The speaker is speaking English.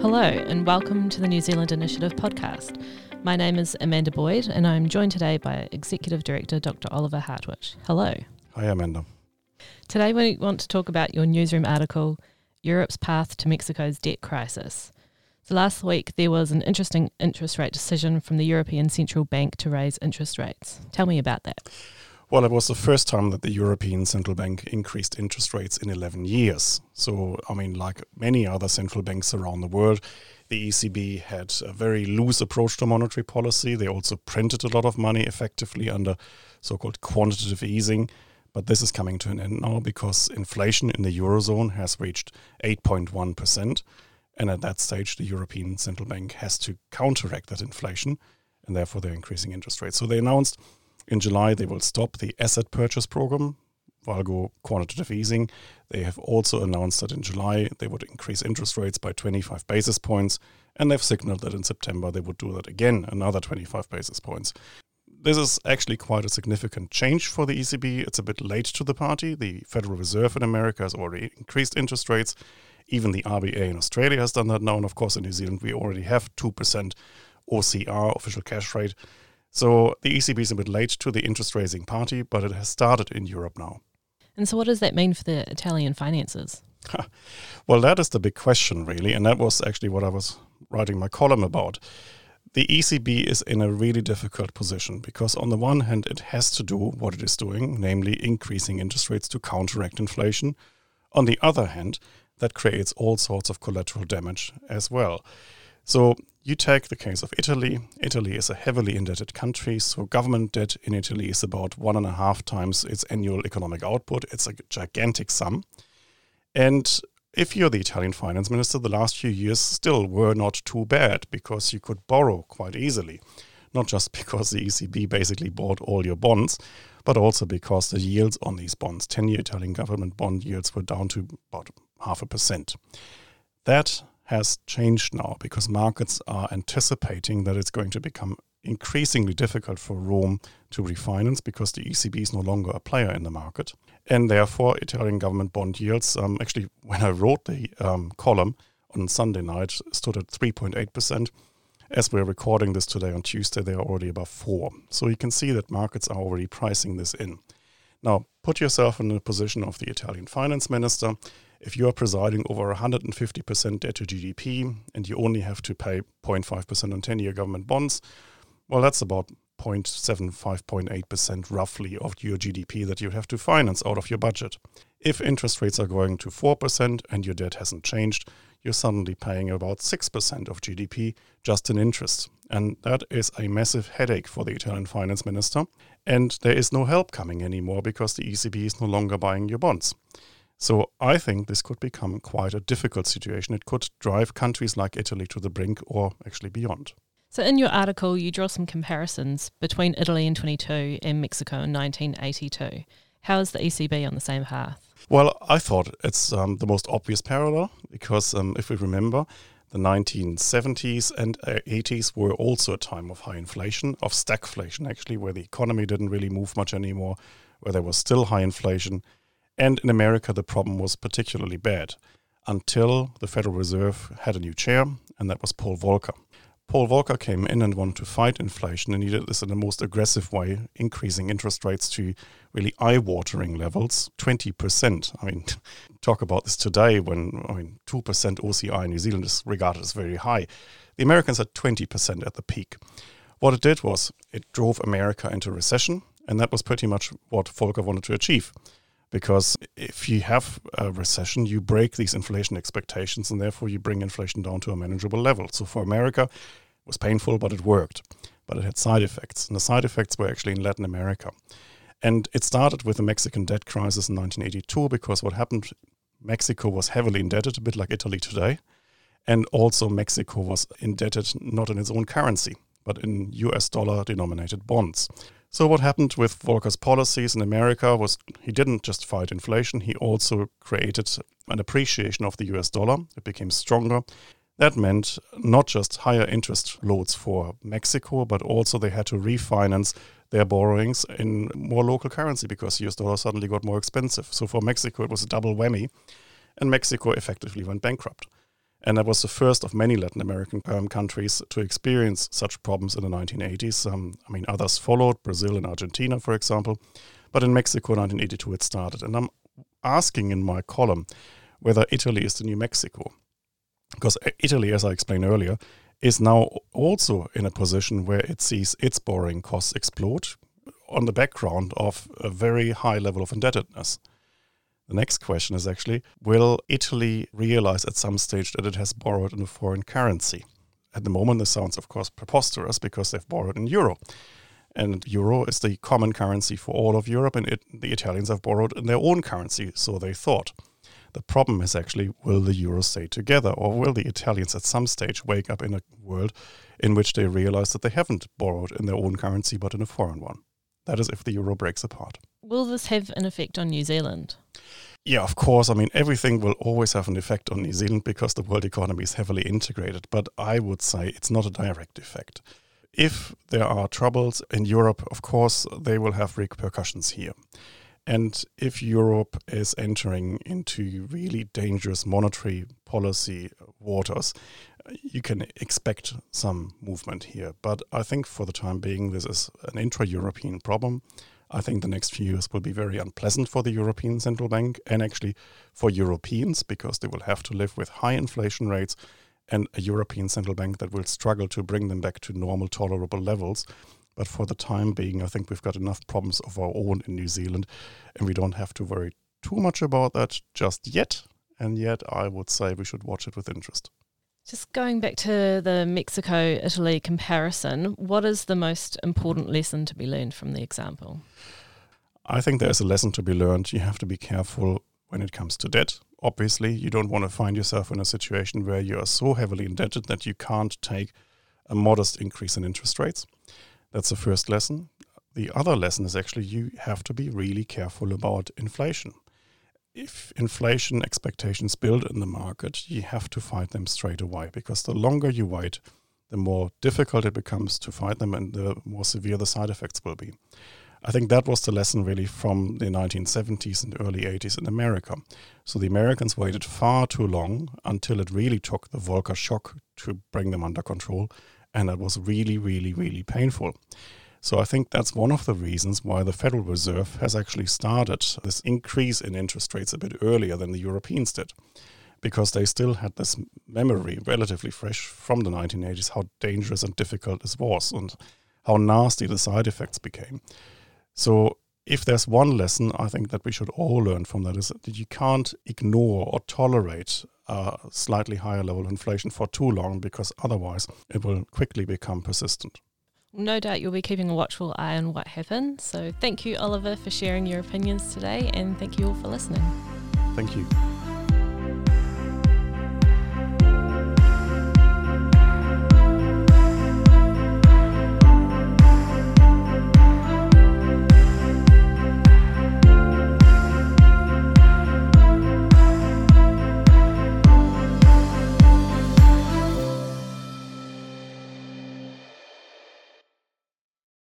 Hello, and welcome to the New Zealand Initiative podcast. My name is Amanda Boyd, and I'm joined today by Executive Director Dr. Oliver Hartwich. Hello. Hi, Amanda. Today, we want to talk about your newsroom article, Europe's Path to Mexico's Debt Crisis. So, last week, there was an interesting interest rate decision from the European Central Bank to raise interest rates. Tell me about that. Well, it was the first time that the European Central Bank increased interest rates in 11 years. So, I mean, like many other central banks around the world, the ECB had a very loose approach to monetary policy. They also printed a lot of money effectively under so called quantitative easing. But this is coming to an end now because inflation in the Eurozone has reached 8.1%. And at that stage, the European Central Bank has to counteract that inflation. And therefore, they're increasing interest rates. So they announced in July, they will stop the asset purchase program, Valgo quantitative easing. They have also announced that in July they would increase interest rates by 25 basis points, and they've signaled that in September they would do that again, another 25 basis points. This is actually quite a significant change for the ECB. It's a bit late to the party. The Federal Reserve in America has already increased interest rates. Even the RBA in Australia has done that now. And of course, in New Zealand, we already have 2% OCR, official cash rate. So the ECB is a bit late to the interest raising party, but it has started in Europe now. And so, what does that mean for the Italian finances? well, that is the big question, really. And that was actually what I was writing my column about. The ECB is in a really difficult position because, on the one hand, it has to do what it is doing, namely increasing interest rates to counteract inflation. On the other hand, that creates all sorts of collateral damage as well. So you take the case of Italy. Italy is a heavily indebted country, so government debt in Italy is about one and a half times its annual economic output. It's a gigantic sum. And if you're the Italian finance minister, the last few years still were not too bad because you could borrow quite easily. Not just because the ECB basically bought all your bonds, but also because the yields on these bonds, 10 year Italian government bond yields, were down to about half a percent. That has changed now because markets are anticipating that it's going to become increasingly difficult for Rome to refinance because the ECB is no longer a player in the market. And therefore, Italian government bond yields, um, actually, when I wrote the um, column on Sunday night, stood at 3.8%. As we're recording this today on Tuesday, they are already above 4. So you can see that markets are already pricing this in. Now, put yourself in the position of the Italian finance minister if you are presiding over 150% debt to GDP and you only have to pay 0.5% on 10 year government bonds, well, that's about 0.75, 0.8% roughly of your GDP that you have to finance out of your budget. If interest rates are going to 4% and your debt hasn't changed, you're suddenly paying about 6% of GDP just in interest. And that is a massive headache for the Italian finance minister. And there is no help coming anymore because the ECB is no longer buying your bonds. So I think this could become quite a difficult situation. It could drive countries like Italy to the brink or actually beyond. So, in your article, you draw some comparisons between Italy in 22 and Mexico in 1982. How is the ECB on the same path? Well, I thought it's um, the most obvious parallel because um, if we remember, the 1970s and 80s were also a time of high inflation, of stagflation actually, where the economy didn't really move much anymore, where there was still high inflation. And in America, the problem was particularly bad until the Federal Reserve had a new chair, and that was Paul Volcker. Paul Volcker came in and wanted to fight inflation, and he did this in the most aggressive way, increasing interest rates to really eye-watering levels, 20%. I mean, talk about this today when, I mean, 2% OCI in New Zealand is regarded as very high. The Americans had 20% at the peak. What it did was it drove America into recession, and that was pretty much what Volcker wanted to achieve because if you have a recession, you break these inflation expectations and therefore you bring inflation down to a manageable level. So for America, it was painful, but it worked. But it had side effects, and the side effects were actually in Latin America. And it started with the Mexican debt crisis in 1982 because what happened, Mexico was heavily indebted, a bit like Italy today. And also, Mexico was indebted not in its own currency, but in US dollar denominated bonds. So what happened with Volcker's policies in America was he didn't just fight inflation, he also created an appreciation of the US dollar. It became stronger. That meant not just higher interest loads for Mexico, but also they had to refinance their borrowings in more local currency because US dollar suddenly got more expensive. So for Mexico, it was a double whammy, and Mexico effectively went bankrupt. And that was the first of many Latin American um, countries to experience such problems in the 1980s. Um, I mean, others followed, Brazil and Argentina, for example. But in Mexico, 1982, it started. And I'm asking in my column whether Italy is the new Mexico. Because Italy, as I explained earlier, is now also in a position where it sees its borrowing costs explode on the background of a very high level of indebtedness. The next question is actually Will Italy realize at some stage that it has borrowed in a foreign currency? At the moment, this sounds, of course, preposterous because they've borrowed in euro. And euro is the common currency for all of Europe, and it, the Italians have borrowed in their own currency, so they thought. The problem is actually will the euro stay together, or will the Italians at some stage wake up in a world in which they realize that they haven't borrowed in their own currency but in a foreign one? That is if the euro breaks apart. Will this have an effect on New Zealand? Yeah, of course. I mean, everything will always have an effect on New Zealand because the world economy is heavily integrated, but I would say it's not a direct effect. If there are troubles in Europe, of course, they will have repercussions here. And if Europe is entering into really dangerous monetary policy waters, you can expect some movement here. But I think for the time being, this is an intra European problem. I think the next few years will be very unpleasant for the European Central Bank and actually for Europeans because they will have to live with high inflation rates and a European Central Bank that will struggle to bring them back to normal, tolerable levels. But for the time being, I think we've got enough problems of our own in New Zealand, and we don't have to worry too much about that just yet. And yet, I would say we should watch it with interest. Just going back to the Mexico Italy comparison, what is the most important lesson to be learned from the example? I think there's a lesson to be learned. You have to be careful when it comes to debt. Obviously, you don't want to find yourself in a situation where you are so heavily indebted that you can't take a modest increase in interest rates. That's the first lesson. The other lesson is actually you have to be really careful about inflation. If inflation expectations build in the market, you have to fight them straight away because the longer you wait, the more difficult it becomes to fight them and the more severe the side effects will be. I think that was the lesson really from the 1970s and early 80s in America. So the Americans waited far too long until it really took the Volcker shock to bring them under control and that was really, really, really painful. So I think that's one of the reasons why the Federal Reserve has actually started this increase in interest rates a bit earlier than the Europeans did. Because they still had this memory relatively fresh from the 1980s how dangerous and difficult this was and how nasty the side effects became. So, if there's one lesson I think that we should all learn from that is that you can't ignore or tolerate a slightly higher level of inflation for too long because otherwise it will quickly become persistent. No doubt you'll be keeping a watchful eye on what happens. So thank you, Oliver, for sharing your opinions today, and thank you all for listening. Thank you.